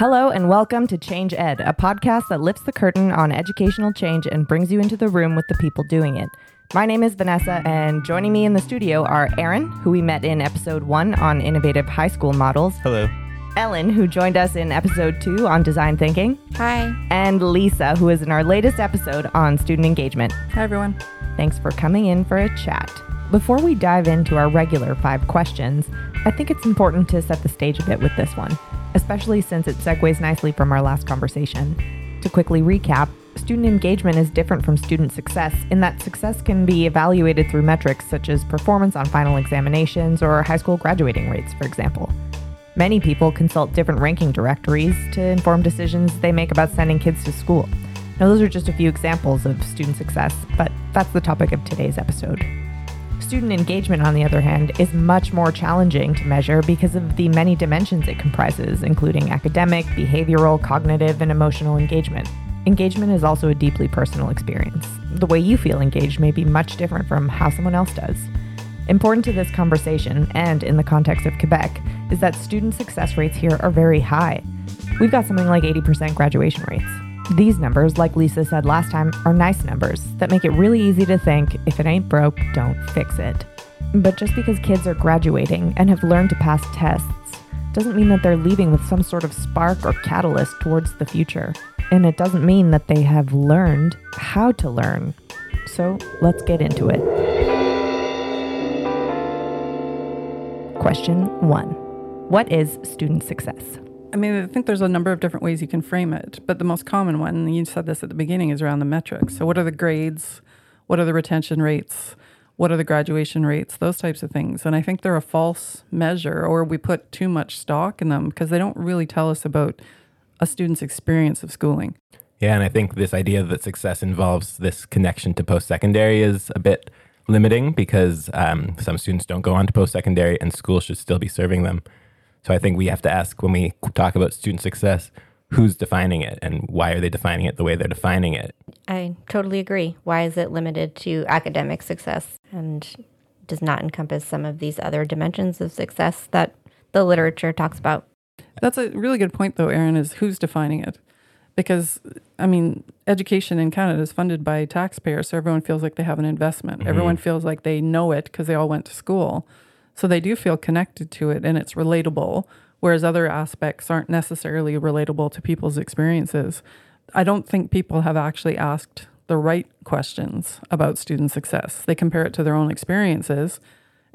Hello and welcome to Change Ed, a podcast that lifts the curtain on educational change and brings you into the room with the people doing it. My name is Vanessa, and joining me in the studio are Aron, who we met in episode one on innovative high school models, Hello. Ellen, who joined us in episode two on design thinking, Hi. and Lisa, who is in our latest episode on student engagement. Hi, everyone. Thanks for coming in for a chat. Before we dive into our regular five questions, I think it's important to set the stage a bit with this one, especially since it segues nicely from our last conversation. To quickly recap, student engagement is different from student success in that success can be evaluated through metrics such as performance on final examinations or high school graduating rates, for example. Many people consult different ranking directories to inform decisions they make about sending kids to school. Now, those are just a few examples of student success, but that's the topic of today's episode. Student engagement, on the other hand, is much more challenging to measure because of the many dimensions it comprises, including academic, behavioral, cognitive, and emotional engagement. Engagement is also a deeply personal experience. The way you feel engaged may be much different from how someone else does. Important to this conversation, and in the context of Quebec, is that student success rates here are very high. We've got something like 80% graduation rates. These numbers, like Lisa said last time, are nice numbers that make it really easy to think if it ain't broke, don't fix it. But just because kids are graduating and have learned to pass tests doesn't mean that they're leaving with some sort of spark or catalyst towards the future. And it doesn't mean that they have learned how to learn. So let's get into it. Question one What is student success? I mean, I think there's a number of different ways you can frame it, but the most common one, and you said this at the beginning, is around the metrics. So, what are the grades? What are the retention rates? What are the graduation rates? Those types of things. And I think they're a false measure, or we put too much stock in them because they don't really tell us about a student's experience of schooling. Yeah, and I think this idea that success involves this connection to post secondary is a bit limiting because um, some students don't go on to post secondary and school should still be serving them. So I think we have to ask when we talk about student success, who's defining it and why are they defining it the way they're defining it? I totally agree. Why is it limited to academic success and does not encompass some of these other dimensions of success that the literature talks about? That's a really good point, though, Aron, is who's defining it? Because, I mean, education in Canada is funded by taxpayers, so everyone feels like they have an investment. Mm-hmm. Everyone feels like they know it because they all went to school. So they do feel connected to it and it's relatable, whereas other aspects aren't necessarily relatable to people's experiences. I don't think people have actually asked the right questions about student success. They compare it to their own experiences,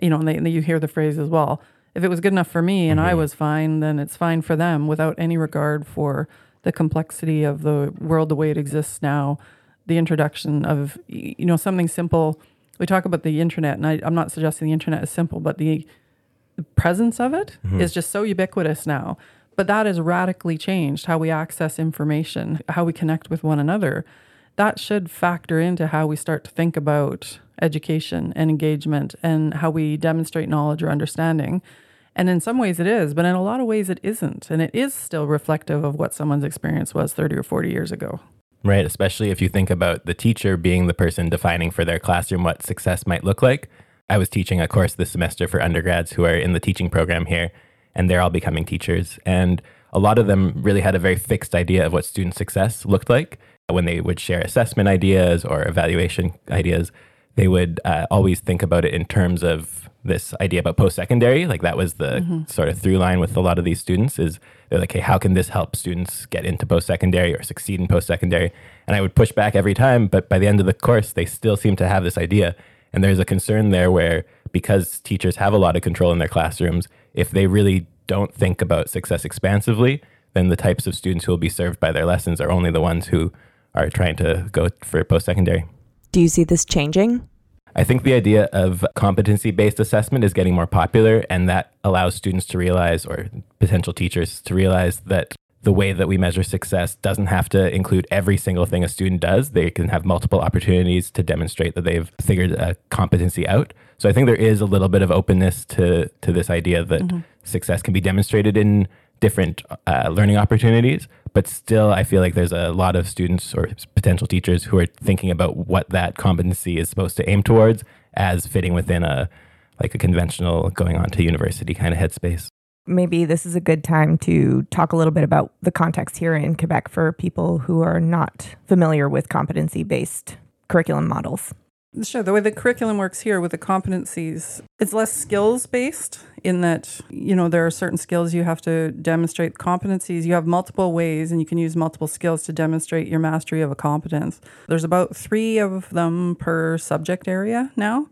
you know, and, they, and you hear the phrase as well. If it was good enough for me and I mm-hmm. was fine, then it's fine for them without any regard for the complexity of the world the way it exists now, the introduction of, you know, something simple. We talk about the internet, and I, I'm not suggesting the internet is simple, but the, the presence of it mm-hmm. is just so ubiquitous now. But that has radically changed how we access information, how we connect with one another. That should factor into how we start to think about education and engagement and how we demonstrate knowledge or understanding. And in some ways it is, but in a lot of ways it isn't. And it is still reflective of what someone's experience was 30 or 40 years ago. Right, especially if you think about the teacher being the person defining for their classroom what success might look like. I was teaching a course this semester for undergrads who are in the teaching program here, and they're all becoming teachers. And a lot of them really had a very fixed idea of what student success looked like. When they would share assessment ideas or evaluation ideas, they would uh, always think about it in terms of this idea about post secondary. Like that was the sort of through line with a lot of these students is they're like, hey, how can this help students get into post secondary or succeed in post secondary? And I would push back every time, but by the end of the course, they still seem to have this idea. And there's a concern there where because teachers have a lot of control in their classrooms, if they really don't think about success expansively, then the types of students who will be served by their lessons are only the ones who are trying to go for post secondary. Do you see this changing? I think the idea of competency based assessment is getting more popular, and that allows students to realize, or potential teachers to realize, that the way that we measure success doesn't have to include every single thing a student does. They can have multiple opportunities to demonstrate that they've figured a competency out. So I think there is a little bit of openness to, to this idea that success can be demonstrated in different uh, learning opportunities, but still, I feel like there's a lot of students or potential teachers who are thinking about what that competency is supposed to aim towards as fitting within a like a conventional going on to university kind of headspace. maybe this is a good time to talk a little bit about the context here in Quebec for people who are not familiar with competency based curriculum models. Sure. The way the curriculum works here with the competencies, it's less skills based in that, you know, there are certain skills you have to demonstrate competencies. You have multiple ways and you can use multiple skills to demonstrate your mastery of a competence. There's about three of them per subject area now.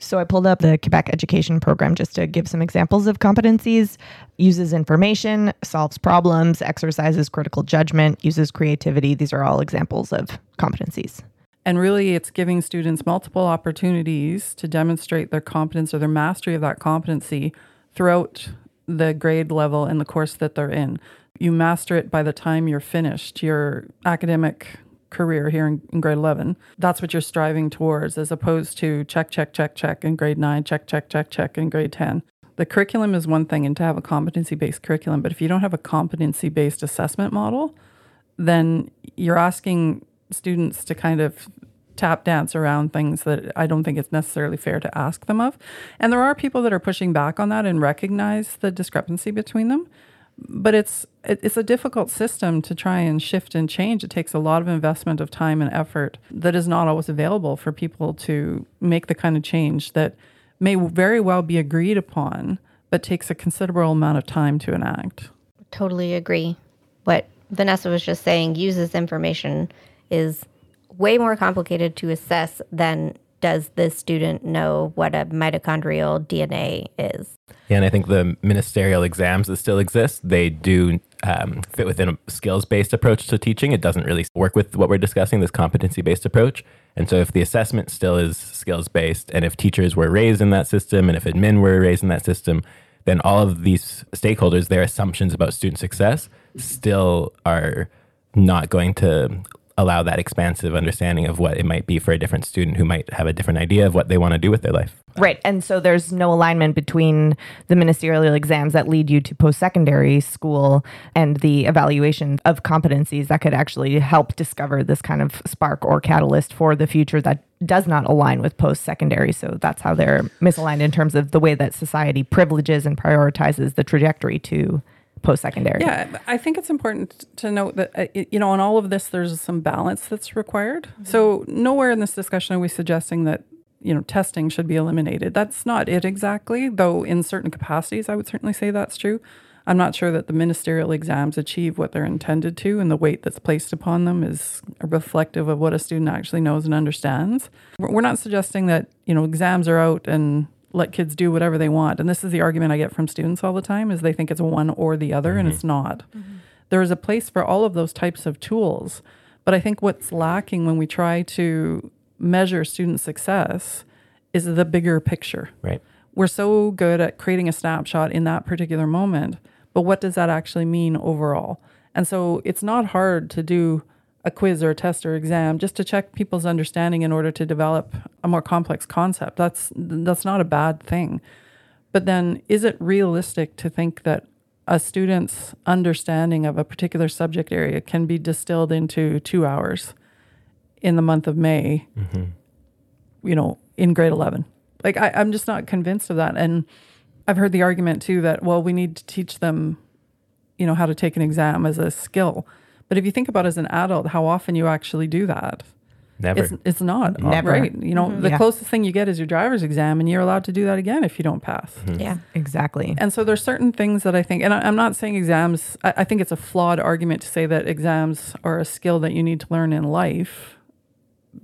So I pulled up the Quebec education program just to give some examples of competencies. Uses information, solves problems, exercises critical judgment, uses creativity. These are all examples of competencies. And really, it's giving students multiple opportunities to demonstrate their competence or their mastery of that competency throughout the grade level and the course that they're in. You master it by the time you're finished your academic career here in, in, grade 11. That's what you're striving towards, as opposed to check, check, check, check in grade 9, check, check, check, check in grade 10. The curriculum is one thing, and to have a competency based curriculum, but if you don't have a competency based assessment model, then you're asking students to kind of tap dance around things that I don't think it's necessarily fair to ask them of. And there are people that are pushing back on that and recognize the discrepancy between them. But it's it's a difficult system to try and shift and change. It takes a lot of investment of time and effort that is not always available for people to make the kind of change that may very well be agreed upon, but takes a considerable amount of time to enact. Totally agree. What Vanessa was just saying uses information is way more complicated to assess than does this student know what a mitochondrial DNA is. Yeah, and I think the ministerial exams that still exist, they do um, fit within a skills based approach to teaching. It doesn't really work with what we're discussing, this competency based approach. And so, if the assessment still is skills based, and if teachers were raised in that system, and if admin were raised in that system, then all of these stakeholders, their assumptions about student success still are not going to allow that expansive understanding of what it might be for a different student who might have a different idea of what they want to do with their life. Right. And so there's no alignment between the ministerial exams that lead you to post secondary school and the evaluation of competencies that could actually help discover this kind of spark or catalyst for the future that does not align with post secondary. So that's how they're misaligned in terms of the way that society privileges and prioritizes the trajectory to post secondary. Yeah, I think it's important to note that, uh, you know, on all of this, there's some balance that's required. Mm-hmm. So, nowhere in this discussion are we suggesting that, you know, testing should be eliminated. That's not it exactly, though, in certain capacities, I would certainly say that's true. I'm not sure that the ministerial exams achieve what they're intended to, and the weight that's placed upon them is reflective of what a student actually knows and understands. We're not suggesting that, you know, exams are out and let kids do whatever they want. And this is the argument I get from students all the time is they think it's one or the other mm-hmm. and it's not. Mm-hmm. There is a place for all of those types of tools. But I think what's lacking when we try to measure student success is the bigger picture. Right. We're so good at creating a snapshot in that particular moment, but what does that actually mean overall? And so it's not hard to do a quiz or a test or exam just to check people's understanding in order to develop a more complex concept. That's that's not a bad thing. But then is it realistic to think that a student's understanding of a particular subject area can be distilled into 2 hours in the month of May? Mm-hmm. You know, in grade 11. Like I, I'm just not convinced of that and I've heard the argument too that well we need to teach them you know how to take an exam as a skill but if you think about as an adult, how often you actually do that. Never. It's, it's not. Never. Right. You know, mm-hmm. the yeah. closest thing you get is your driver's exam, and you're allowed to do that again if you don't pass. Mm-hmm. Yeah. Exactly. And so there's certain things that I think, and I, am not saying exams, I, I think it's a flawed argument to say that exams are a skill that you need to learn in life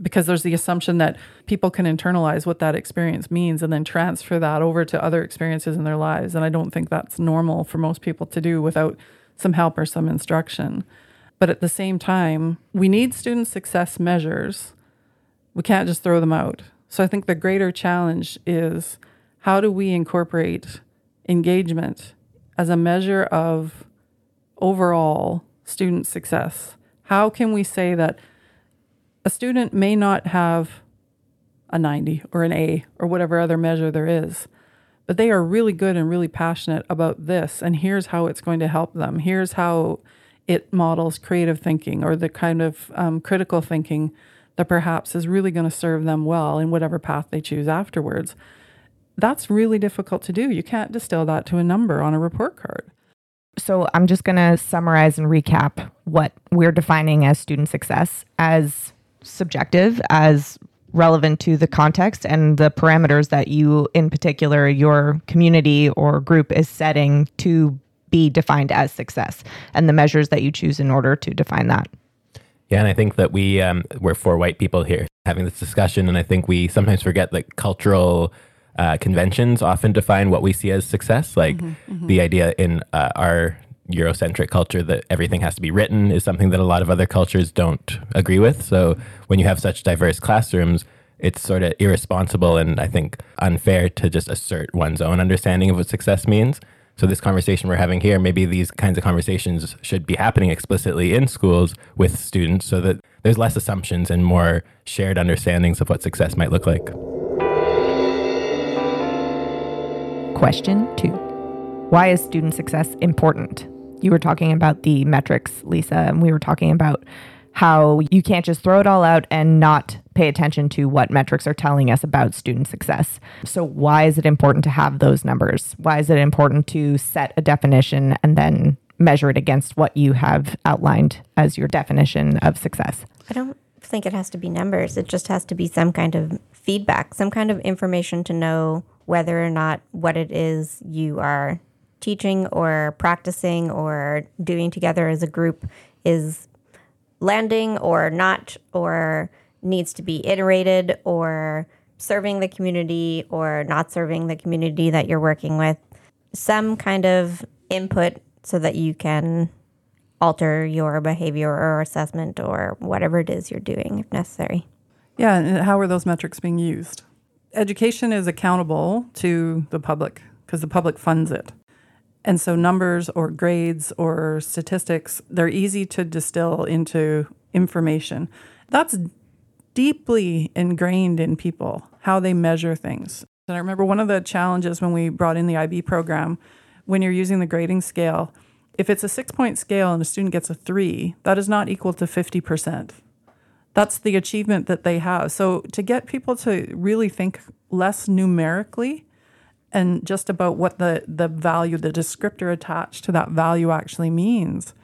because there's the assumption that people can internalize what that experience means and then transfer that over to other experiences in their lives. And I don't think that's normal for most people to do without some help or some instruction. But at the same time, we need student success measures. We can't just throw them out. So I think the greater challenge is how do we incorporate engagement as a measure of overall student success? How can we say that a student may not have a 90 or an A or whatever other measure there is, but they are really good and really passionate about this. And here's how it's going to help them. Here's how it models creative thinking or the kind of um, critical thinking that perhaps is really going to serve them well in whatever path they choose afterwards. That's really difficult to do. You can't distill that to a number on a report card. So I'm just going to summarize and recap what we're defining as student success as subjective, as relevant to the context and the parameters that you, in particular, your community or group is setting to be defined as success and the measures that you choose in order to define that. Yeah, and I think that we um, we're four white people here having this discussion, and I think we sometimes forget that cultural uh, conventions often define what we see as success. Like mm-hmm, mm-hmm. the idea in uh, our Eurocentric culture that everything has to be written is something that a lot of other cultures don't agree with. So when you have such diverse classrooms, it's sort of irresponsible and I think unfair to just assert one's own understanding of what success means. So this conversation we're having here, maybe these kinds of conversations should be happening explicitly in schools with students so that there's less assumptions and more shared understandings of what success might look like. Question two Why is student success important? You were talking about the metrics, Lisa, and we were talking about how you can't just throw it all out and not pay attention to what metrics are telling us about student success. So, why is it important to have those numbers? Why is it important to set a definition and then measure it against what you have outlined as your definition of success? I don't think it has to be numbers. It just has to be some kind of feedback, some kind of information to know whether or not what it is you are teaching or practicing or doing together as a group is landing or not, or needs to be iterated, or serving the community or not serving the community that you're working with. Some kind of input so that you can alter your behavior or assessment or whatever it is you're doing if necessary. Yeah, and how are those metrics being used? Education is accountable to the public because the public funds it. And so numbers or grades or statistics, they're easy to distill into information. That's deeply ingrained in people, how they measure things. And I remember one of the challenges when we brought in the IB program, when you're using the grading scale, if it's a six point scale and a student gets a three, that is not equal to 50%. That's the achievement that they have. So to get people to really think less numerically and just about what the the value, the descriptor attached to that value actually means.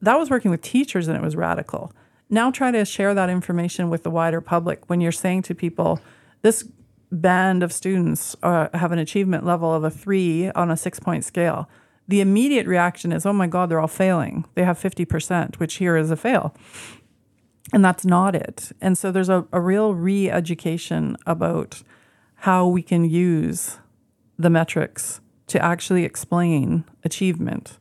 That was working with teachers and it was radical. Now try to share that information with the wider public when you're saying to people, this band of students uh, have an achievement level of a three on a six point scale. The immediate reaction is, oh my God, they're all failing. They have 50%, which here is a fail. And that's not it. And so there's a, a real re education about how we can use the metrics to actually explain achievement.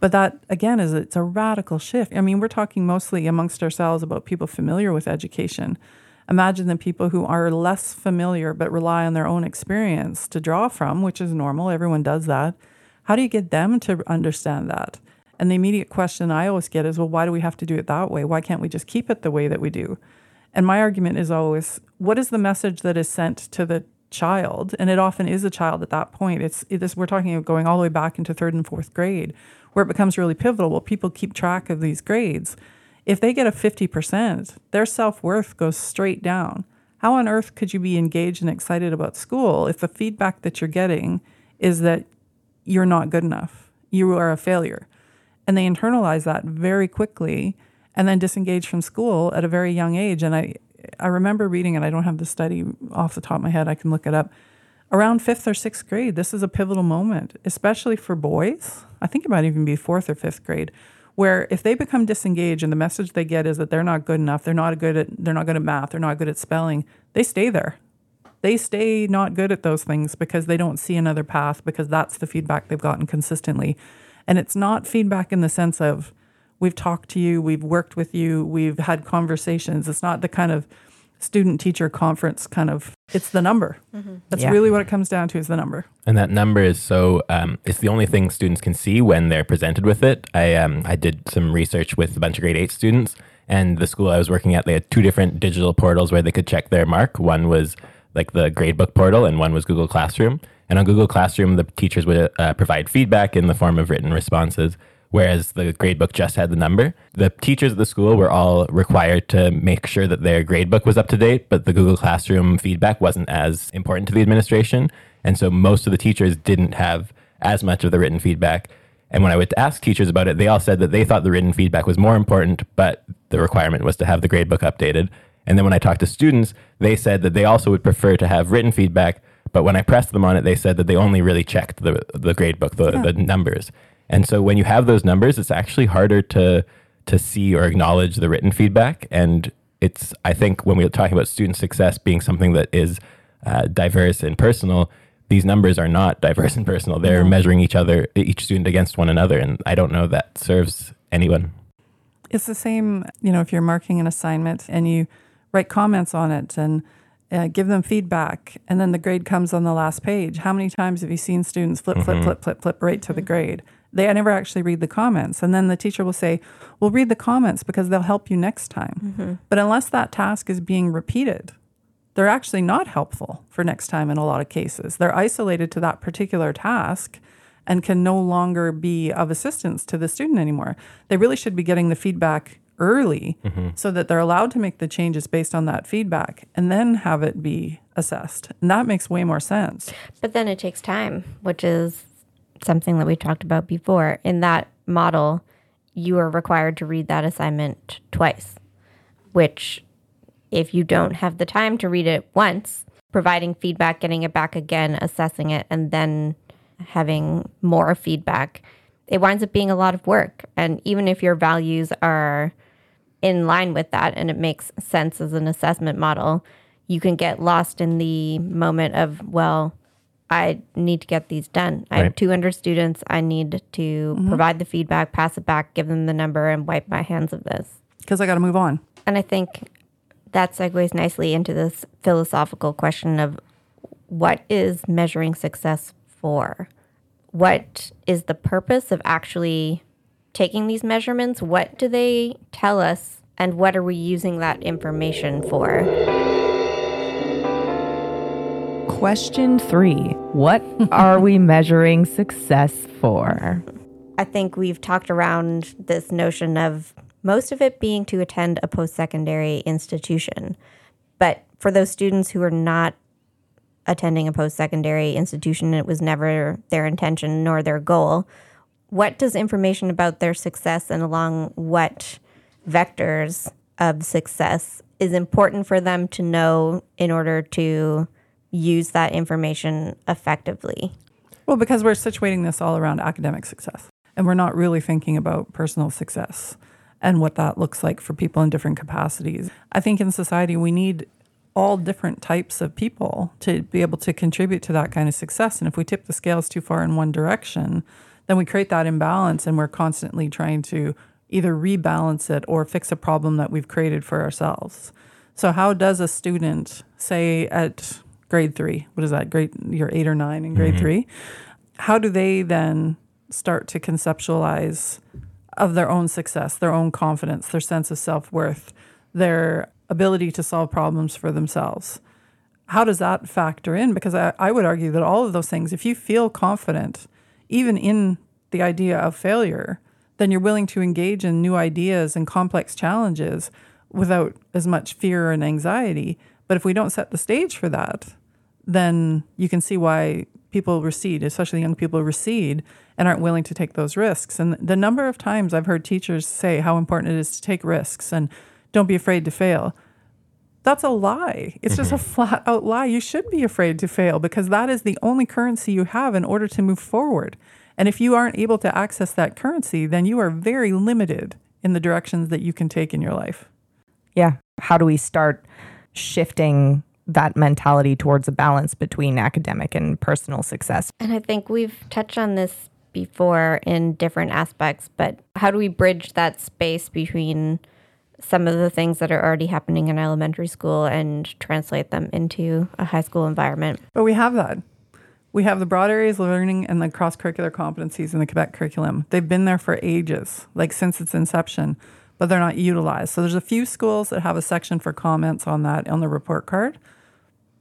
But that again is it's a radical shift. I mean, we're talking mostly amongst ourselves about people familiar with education. Imagine the people who are less familiar but rely on their own experience to draw from, which is normal. Everyone does that. How do you get them to understand that? And the immediate question I always get is, well, why do we have to do it that way? Why can't we just keep it the way that we do? And my argument is always, what is the message that is sent to the child, and it often is a child at that point. It's it is, we're talking about going all the way back into third and fourth grade, where it becomes really pivotal. Well, people keep track of these grades. If they get a 50%, their self worth goes straight down. How on earth could you be engaged and excited about school if the feedback that you're getting is that you're not good enough? You are a failure. And they internalize that very quickly and then disengage from school at a very young age. And I, I remember reading it. I don't have the study off the top of my head. I can look it up. Around fifth or sixth grade, this is a pivotal moment, especially for boys. I think it might even be fourth or fifth grade, where if they become disengaged and the message they get is that they're not good enough, they're not good at they're not good at math, they're not good at spelling, they stay there. They stay not good at those things because they don't see another path because that's the feedback they've gotten consistently. And it's not feedback in the sense of we've talked to you, we've worked with you, we've had conversations. It's not the kind of student teacher conference kind of it's the number mm-hmm. that's yeah. really what it comes down to is the number and that number is so um, it's the only thing students can see when they're presented with it i um, i did some research with a bunch of grade 8 students and the school i was working at they had two different digital portals where they could check their mark one was like the gradebook portal and one was google classroom and on google classroom the teachers would uh, provide feedback in the form of written responses whereas the gradebook just had the number. The teachers at the school were all required to make sure that their gradebook was up to date, but the Google Classroom feedback wasn't as important to the administration. And so most of the teachers didn't have as much of the written feedback. And when I would ask teachers about it, they all said that they thought the written feedback was more important, but the requirement was to have the gradebook updated. And then when I talked to students, they said that they also would prefer to have written feedback, but when I pressed them on it, they said that they only really checked the the gradebook, the, yeah. the numbers. And so when you have those numbers, it's actually harder to to see or acknowledge the written feedback. And it's I think when we're talking about student success being something that is uh, diverse and personal, these numbers are not diverse and personal. They're measuring each other, each student against one another, and I don't know that serves anyone. It's the same, you know, if you're marking an assignment and you write comments on it and uh, give them feedback, and then the grade comes on the last page. How many times have you seen students flip, flip, mm-hmm. flip, flip, flip right to the grade? They I never actually read the comments. And then the teacher will say, Well, read the comments because they'll help you next time. Mm-hmm. But unless that task is being repeated, they're actually not helpful for next time in a lot of cases. They're isolated to that particular task and can no longer be of assistance to the student anymore. They really should be getting the feedback early mm-hmm. so that they're allowed to make the changes based on that feedback and then have it be assessed. And that makes way more sense. But then it takes time, which is something that we talked about before. In that model, you are required to read that assignment twice, which, if you don't have the time to read it once, providing feedback, getting it back again, assessing it, and then having more feedback, it winds up being a lot of work. And even if your values are in line with that and it makes sense as an assessment model, you can get lost in the moment of, well, I need to get these done. I have 200 students. I need to mm-hmm. provide the feedback, pass it back, give them the number, and wipe my hands of this. Because I got to move on. And I think that segues nicely into this philosophical question of what is measuring success for? What is the purpose of actually taking these measurements? What do they tell us? And what are we using that information for? Question three What are we measuring success for? I think we've talked around this notion of most of it being to attend a post secondary institution. But for those students who are not attending a post secondary institution, it was never their intention nor their goal. What does information about their success and along what vectors of success is important for them to know in order to use that information effectively? Well, because we're situating this all around academic success and we're not really thinking about personal success and what that looks like for people in different capacities. I think in society, we need all different types of people to be able to contribute to that kind of success. And if we tip the scales too far in one direction, then we create that imbalance and we're constantly trying to either rebalance it or fix a problem that we've created for ourselves. So, how does a student, say at grade three. What is that? Grade you're eight or nine in grade mm-hmm. three. How do they then start to conceptualize of their own success, their own confidence, their sense of self worth, their ability to solve problems for themselves? How does that factor in? Because I, I would argue that all of those things, if you feel confident, even in the idea of failure, then you're willing to engage in new ideas and complex challenges without as much fear and anxiety. But if we don't set the stage for that, then you can see why people recede, especially young people recede and aren't willing to take those risks. And the number of times I've heard teachers say how important it is to take risks and don't be afraid to fail. That's a lie. It's mm-hmm. just a mm-hmm. flat out lie. You should be afraid to fail because that is the only currency you have in order to move forward. And if you aren't able to access that currency, then you are very limited in the directions that you can take in your life. Yeah. How do we start shifting that mentality towards a balance between academic and personal success. And I think we've touched on this before in different aspects, but how do we bridge that space between some of the things that are already happening in elementary school and translate them into a high school environment? But we have that. We have the broad areas of learning and the cross curricular competencies in the Quebec curriculum. They've been there for ages, like since its inception, but they're not utilized. So there's a few schools that have a section for comments on that on the report card.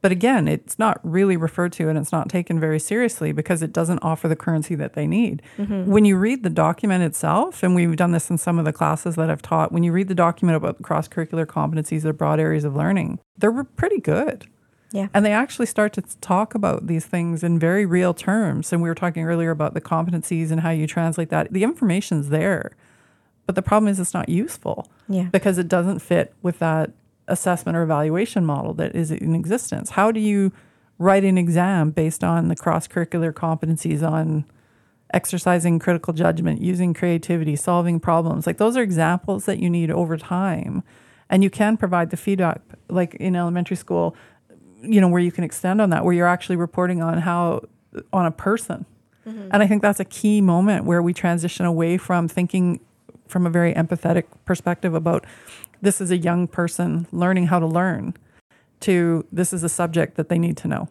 But again, it's not really referred to and it's not taken very seriously because it doesn't offer the currency that they need. Mm-hmm. When you read the document itself, and we've done this in some of the classes that I've taught, when you read the document about cross curricular competencies or broad areas of learning, they're pretty good. Yeah. And they actually start to talk about these things in very real terms. And we were talking earlier about the competencies and how you translate that. The information's there, but the problem is it's not useful Yeah. because it doesn't fit with that assessment or evaluation model that is in existence. How do you write an exam based on the cross curricular competencies on exercising critical judgment, using creativity, solving problems? Like those are examples that you need over time. And you can provide the feedback, like in elementary school, you know, where you can extend on that, where you're actually reporting on how, on a person. Mm-hmm. And I think that's a key moment where we transition away from thinking from a very empathetic perspective about this is a young person learning how to learn to this is a subject that they need to know.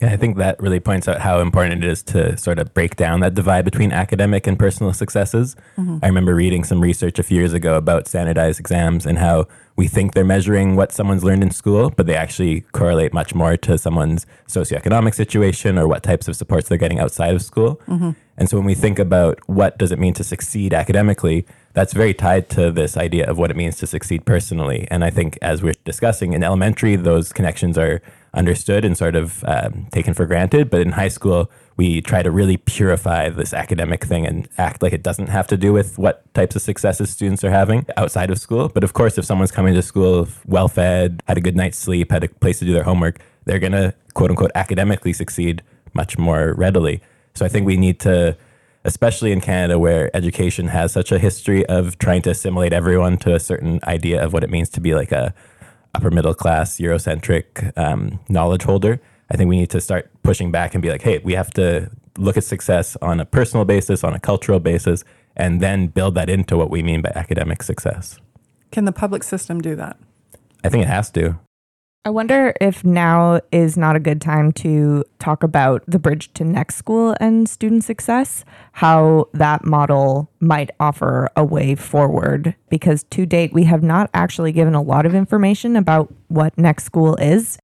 Yeah, I think that really points out how important it is to sort of break down that divide between academic and personal successes. Mm-hmm. I remember reading some research a few years ago about standardized exams and how we think they're measuring what someone's learned in school, but they actually correlate much more to someone's socioeconomic situation or what types of supports they're getting outside of school. Mm-hmm. And so when we think about what does it mean to succeed academically, that's very tied to this idea of what it means to succeed personally. And I think as we're discussing in elementary, those connections are understood and sort of um, taken for granted. But in high school, we try to really purify this academic thing and act like it doesn't have to do with what types of successes students are having outside of school. But of course, if someone's coming to school well fed, had a good night's sleep, had a place to do their homework, they're going to quote unquote academically succeed much more readily. So I think we need to, especially in Canada where education has such a history of trying to assimilate everyone to a certain idea of what it means to be like a upper middle class Eurocentric um, knowledge holder. I think we need to start pushing back and be like, hey, we have to look at success on a personal basis, on a cultural basis, and then build that into what we mean by academic success. Can the public system do that? I think it has to. I wonder if now is not a good time to talk about the bridge to next school and student success, how that model might offer a way forward. Because to date, we have not actually given a lot of information about what next school is.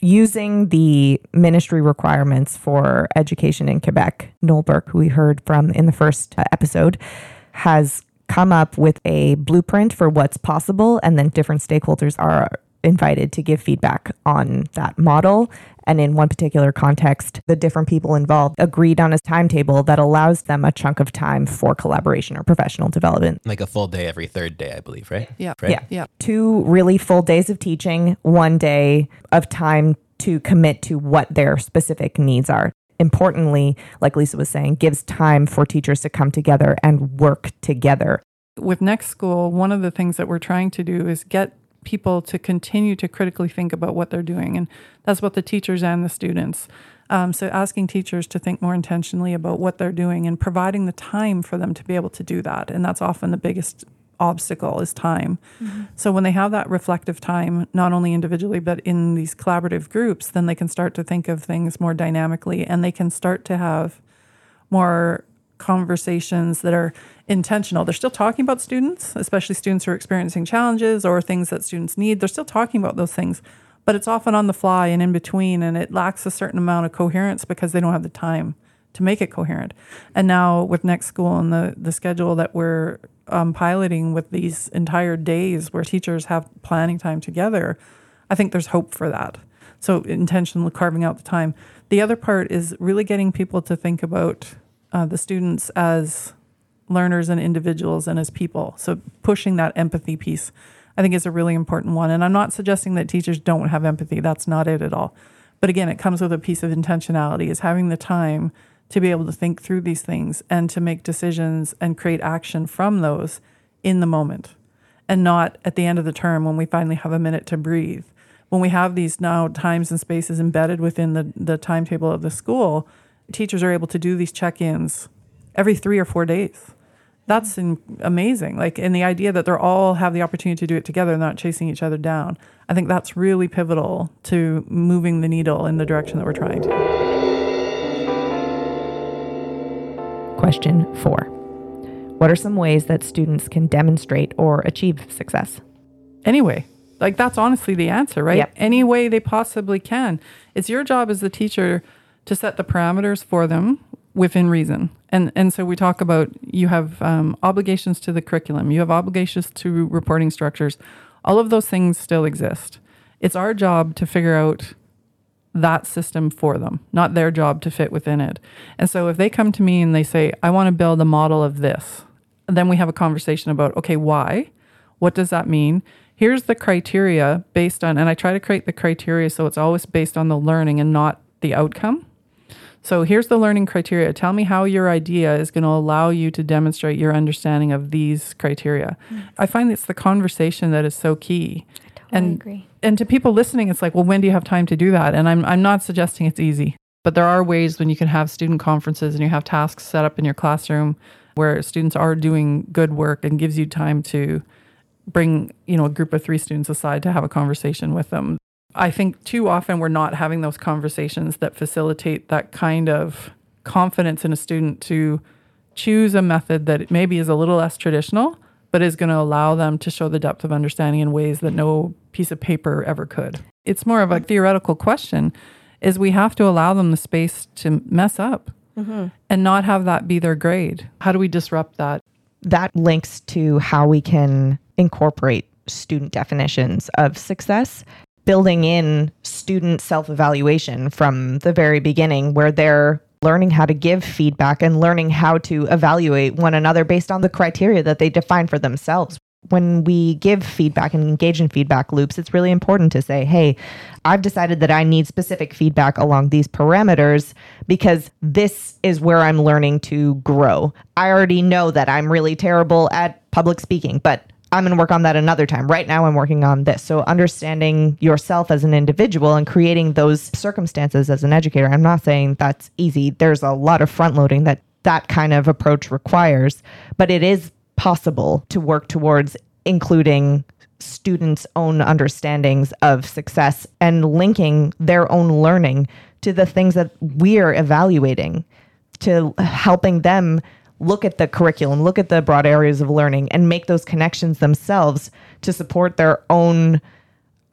Using the ministry requirements for education in Quebec, Noel Burke, who we heard from in the first uh, episode, has come up with a blueprint for what's possible, and then different stakeholders are invited to give feedback on that model. And in one particular context, the different people involved agreed on a timetable that allows them a chunk of time for collaboration or professional development. Like a full day every third day, I believe, right? Yeah. Right? Yeah. Yeah. Two really full days of teaching, one day of time to commit to what their specific needs are. Importantly, like Lisa was saying, gives time for teachers to come together and work together. With Next School, one of the things that we're trying to do is get people to continue to critically think about what they're doing. And that's what the teachers and the students. Um, so asking teachers to think more intentionally about what they're doing and providing the time for them to be able to do that. And that's often the biggest obstacle is time. So when they have that reflective time, not only individually, but in these collaborative groups, then they can start to think of things more dynamically and they can start to have more conversations that are intentional. They're still talking about students, especially students who are experiencing challenges or things that students need. They're still talking about those things, but it's often on the fly and in between, and it lacks a certain amount of coherence because they don't have the time to make it coherent. And now with Next School and the, the schedule that we're um, piloting with these entire days where teachers have planning time together, I think there's hope for that. So intentionally carving out the time. The other part is really getting people to think about uh, the students as learners and individuals and as people. So pushing that empathy piece, I think, is a really important one. And I'm not suggesting that teachers don't have empathy. That's not it at all. But again, it comes with a piece of intentionality, is having the time to be able to think through these things and to make decisions and create action from those in the moment and not at the end of the term when we finally have a minute to breathe. When we have these now times and spaces embedded within the, the timetable of the school, teachers are able to do these check ins every three or four days. That's in, amazing. Like, and the idea that they're all have the opportunity to do it together, and not chasing each other down. I think that's really pivotal to moving the needle in the direction that we're trying to. Question four What are some ways that students can demonstrate or achieve success? anyway. Like that's honestly the answer, right? Yep. Any way they possibly can. It's your job as the teacher to set the parameters for them within reason. And and so we talk about you have um, obligations to the curriculum, you have obligations to reporting structures. All of those things still exist. It's our job to figure out that system for them, not their job to fit within it. And so if they come to me and they say, I want to build a model of this, then we have a conversation about, okay, why? What does that mean? Here's the criteria based on, and I try to create the criteria so it's always based on the learning and not the outcome. So here's the learning criteria. Tell me how your idea is going to allow you to demonstrate your understanding of these criteria. Mm. I find it's the conversation that is so key. I totally and, agree. And to people listening, it's like, well, when do you have time to do that? And I'm I'm not suggesting it's easy, but there are ways when you can have student conferences and you have tasks set up in your classroom where students are doing good work and gives you time to bring, you know, a group of three students aside to have a conversation with them. I think too often we're not having those conversations that facilitate that kind of confidence in a student to choose a method that maybe is a little less traditional, but is going to allow them to show the depth of understanding in ways that no piece of paper ever could. It's more of a theoretical question is we have to allow them the space to mess up mm-hmm. and not have that be their grade. How do we disrupt that? That links to how we can incorporate student definitions of success building in student self evaluation from the very beginning, where they're learning how to give feedback and learning how to evaluate one another based on the criteria that they define for themselves. When we give feedback and engage in feedback loops, it's really important to say, hey, I've decided that I need specific feedback along these parameters because this is where I'm learning to grow. I already know that I'm really terrible at public speaking, but I'm going to work on that another time. Right now, I'm working on this. So, understanding yourself as an individual and creating those circumstances as an educator. I'm not saying that's easy. There's a lot of front loading that that kind of approach requires, but it is possible to work towards including students' own understandings of success and linking their own learning to the things that we're evaluating, to helping them look at the curriculum, look at the broad areas of learning, and make those connections themselves to support their own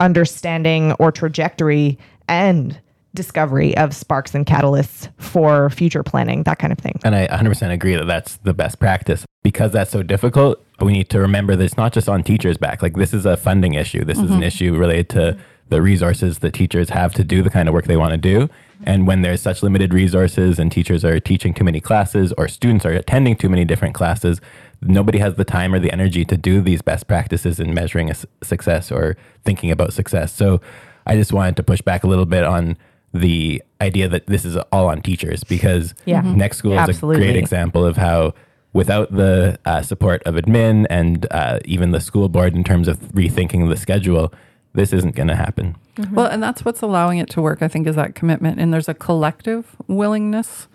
understanding or trajectory and discovery of sparks and catalysts for future planning, that kind of thing. And I 100% agree that that's the best practice. Because that's so difficult, we need to remember that it's not just on teachers' back. Like, this is a funding issue, this mm-hmm. is an issue related to the resources that teachers have to do the kind of work they want to do. And when there's such limited resources and teachers are teaching too many classes or students are attending too many different classes, nobody has the time or the energy to do these best practices in measuring a success or thinking about success. So I just wanted to push back a little bit on the idea that this is all on teachers because yeah. Mm-hmm. Next School is Absolutely. a great example of how without the uh, support of admin and uh, even the school board in terms of rethinking the schedule, this isn't going to happen. Mm-hmm. Well, and that's what's allowing it to work, I think, is that commitment. And there's a collective willingness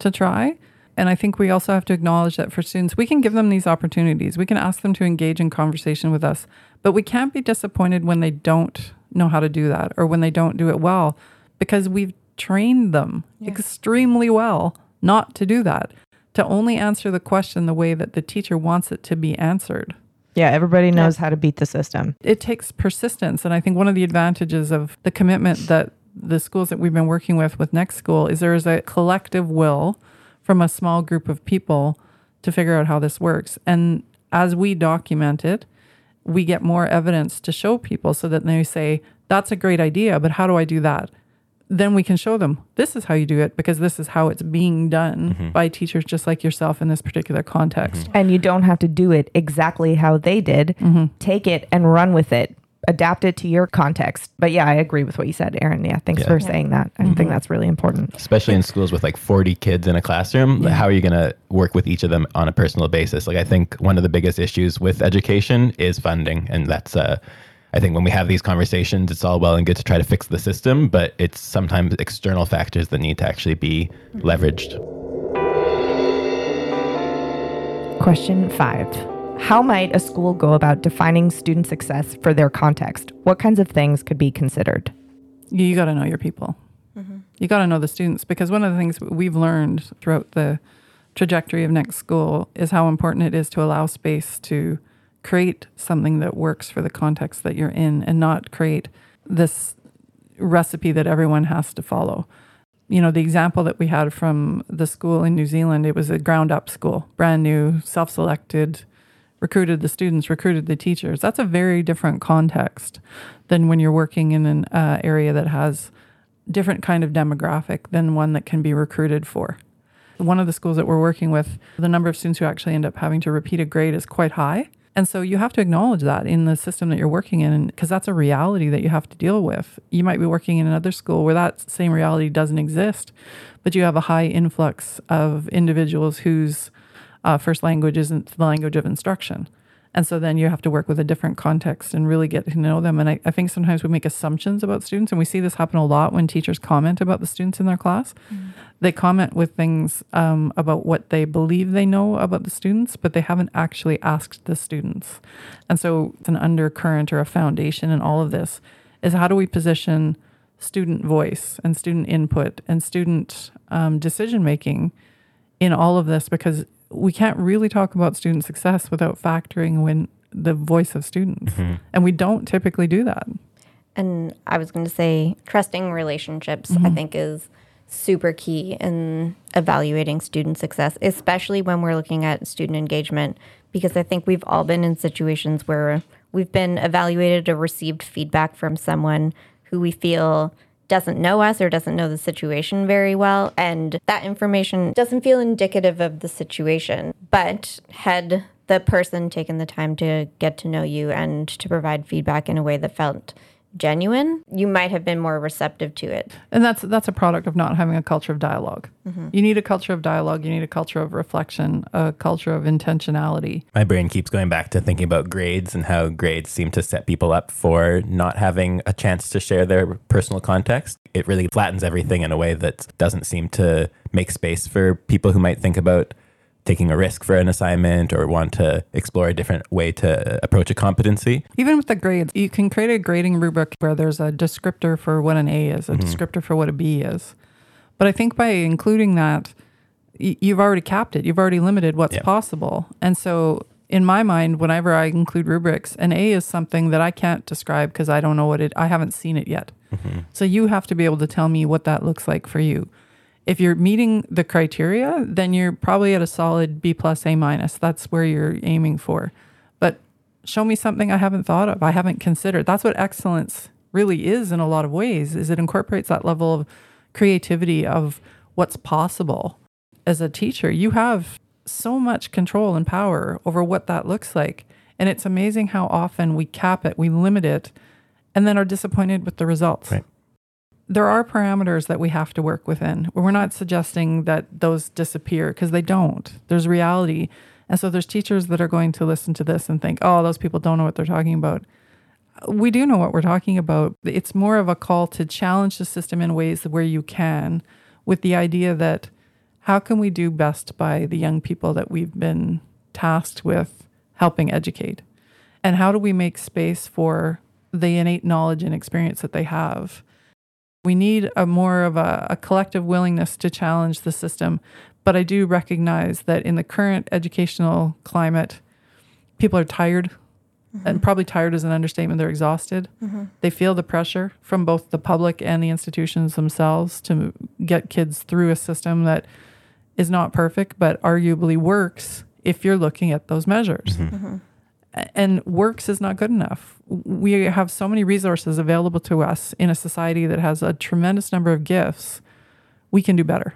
to try. And I think we also have to acknowledge that for students, we can give them these opportunities. We can ask them to engage in conversation with us, but we can't be disappointed when they don't know how to do that or when they don't do it well because we've trained them yeah. extremely well not to do that, to only answer the question the way that the teacher wants it to be answered. Yeah, everybody knows yeah. how to beat the system. It takes persistence. And I think one of the advantages of the commitment that the schools that we've been working with with Next School is there is a collective will from a small group of people to figure out how this works. And as we document it, we get more evidence to show people so that they say, that's a great idea, but how do I do that? Then we can show them this is how you do it because this is how it's being done mm-hmm. by teachers just like yourself in this particular context. Mm-hmm. And you don't have to do it exactly how they did. Mm-hmm. Take it and run with it. Adapt it to your context. But yeah, I agree with what you said, Aron. Yeah, thanks yeah. for yeah. saying that. I think mm-hmm. that's really important. Especially in schools with like 40 kids in a classroom. Yeah. How are you going to work with each of them on a personal basis? Like, I think one of the biggest issues with education is funding. And that's, uh, I think when we have these conversations, it's all well and good to try to fix the system, but it's sometimes external factors that need to actually be leveraged. Question five How might a school go about defining student success for their context? What kinds of things could be considered? You got to know your people. Mm-hmm. You got to know the students because one of the things we've learned throughout the trajectory of Next School is how important it is to allow space to create something that works for the context that you're in and not create this recipe that everyone has to follow. You know, the example that we had from the school in New Zealand, it was a ground up school, brand new, self selected, recruited the students, recruited the teachers. That's a very different context than when you're working in an uh, area that has different kind of demographic than one that can be recruited for. One of the schools that we're working with, the number of students who actually end up having to repeat a grade is quite high. And so you have to acknowledge that in the system that you're working in, because that's a reality that you have to deal with. You might be working in another school where that same reality doesn't exist, but you have a high influx of individuals whose uh, first language isn't the language of instruction. And so then you have to work with a different context and really get to know them. And I, I, think sometimes we make assumptions about students, and we see this happen a lot when teachers comment about the students in their class. Mm-hmm. They comment with things um, about what they believe they know about the students, but they haven't actually asked the students. And so it's an undercurrent or a foundation in all of this is how do we position student voice and student input and student um, decision making in all of this because we can't really talk about student success without factoring in the voice of students. Mm-hmm. And we don't typically do that. And I was going to say, trusting relationships, mm-hmm. I think, is super key in evaluating student success, especially when we're looking at student engagement, because I think we've all been in situations where we've been evaluated or received feedback from someone who we feel doesn't know us or doesn't know the situation very well. And that information doesn't feel indicative of the situation. But had the person taken the time to get to know you and to provide feedback in a way that felt genuine, you might have been more receptive to it. And that's that's a product of not having a culture of dialog mm-hmm. You need a culture of dialogue. You need a culture of reflection, a culture of intentionality. My brain keeps going back to thinking about grades and how grades seem to set people up for not having a chance to share their personal context. It really flattens everything in a way that doesn't seem to make space for people who might think about taking a risk for an assignment or want to explore a different way to approach a competency. Even with the grades, you can create a grading rubric where there's a descriptor for what an A is, a mm-hmm. descriptor for what a B is. But I think by including that, you've already capped it. You've already limited what's yep. possible. And so in my mind, whenever I include rubrics, an A is something that I can't describe because I don't know what it I haven't seen it yet. Mm-hmm. So you have to be able to tell me what that looks like for you if you're meeting the criteria, then you're probably at a solid B plus A minus. That's where you're aiming for. But show me something I haven't thought of, I haven't considered. That's what excellence really is in a lot of ways, is it incorporates that level of creativity of what's possible. As a teacher, you have so much control and power over what that looks like. And it's amazing how often we cap it, we limit it, and then are disappointed with the results. Right there are parameters that we have to work within. We're not suggesting that those disappear because they don't. There's reality. And so there's teachers that are going to listen to this and think, oh, those people don't know what they're talking about. We do know what we're talking about. It's more of a call to challenge the system in ways where you can, with the idea that how can we do best by the young people that we've been tasked with helping educate? And how do we make space for the innate knowledge and experience that they have? We need a more of a, a collective willingness to challenge the system. But I do recognize that in the current educational climate, people are tired Mm-hmm. and probably tired is an understatement. They're exhausted. Mm-hmm. They feel the pressure from both the public and the institutions themselves to get kids through a system that is not perfect, but arguably works if you're looking at those measures. Mm-hmm. And works is not good enough. We have so many resources available to us in a society that has a tremendous number of gifts. We can do better.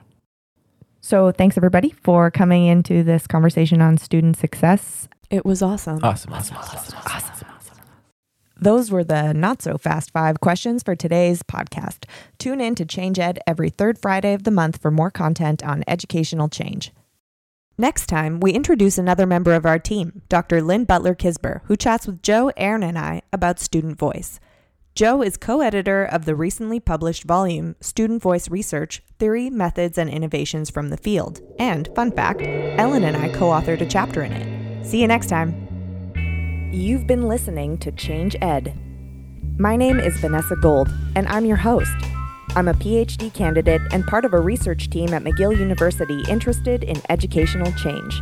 So, thanks everybody for coming into this conversation on student success. It was awesome. Awesome. Awesome. Awesome. awesome. awesome. Those were the not so fast five questions for today's podcast. Tune in to Change Ed every third Friday of the month for more content on educational change. Next time, we introduce another member of our team, Dr. Lynn Butler Kisber, who chats with Joe, Aron, and I about student voice. Joe is co editor of the recently published volume, Student Voice Research Theory, Methods, and Innovations from the Field. And, fun fact, Ellen and I co authored a chapter in it. See you next time. You've been listening to Change Ed. My name is Vanessa Gold, and I'm your host. I'm a PhD candidate and part of a research team at McGill University interested in educational change.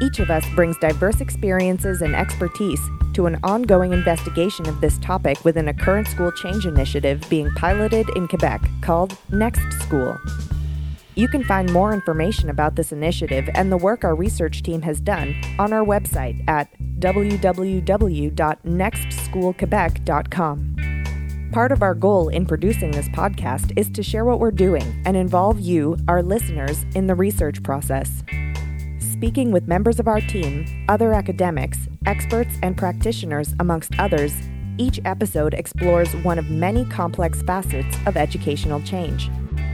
Each of us brings diverse experiences and expertise to an ongoing investigation of this topic within a current school change initiative being piloted in Quebec called Next School. You can find more information about this initiative and the work our research team has done on our website at www.nextschoolquebec.com. Part of our goal in producing this podcast is to share what we're doing and involve you, our listeners, in the research process. Speaking with members of our team, other academics, experts, and practitioners, amongst others, each episode explores one of many complex facets of educational change.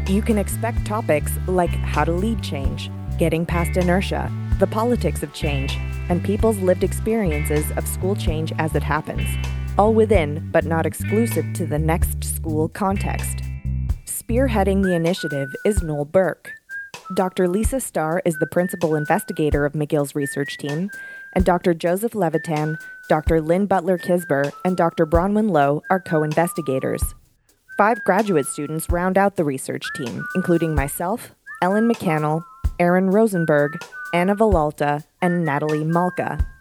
You can expect topics like how to lead change, getting past inertia, the politics of change, and people's lived experiences of school change as it happens, all within but not exclusive to the next school context. Spearheading the initiative is Noel Burke. Dr. Lisa Starr is the principal investigator of McGill's research team, and Dr. Joseph Levitan, Dr. Lynn Butler Kisber, and Dr. Bronwen Low are co investigators. Five graduate students round out the research team, including myself, Ellen McCannell, Aron Rosenberg, Anna Valalta, and Natalie Malka.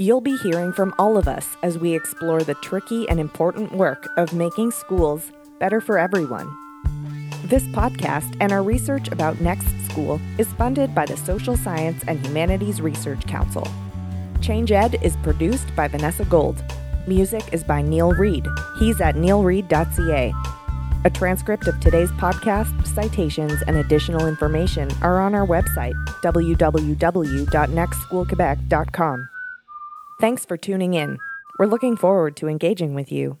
You'll be hearing from all of us as we explore the tricky and important work of making schools better for everyone. This podcast and our research about Next School is funded by the Social Science and Humanities Research Council. Change Ed is produced by Vanessa Gold. Music is by Neal Read. He's at nealread.ca. A transcript of today's podcast, citations, and additional information are on our website, www.nextschoolquebec.com. Thanks for tuning in. We're looking forward to engaging with you.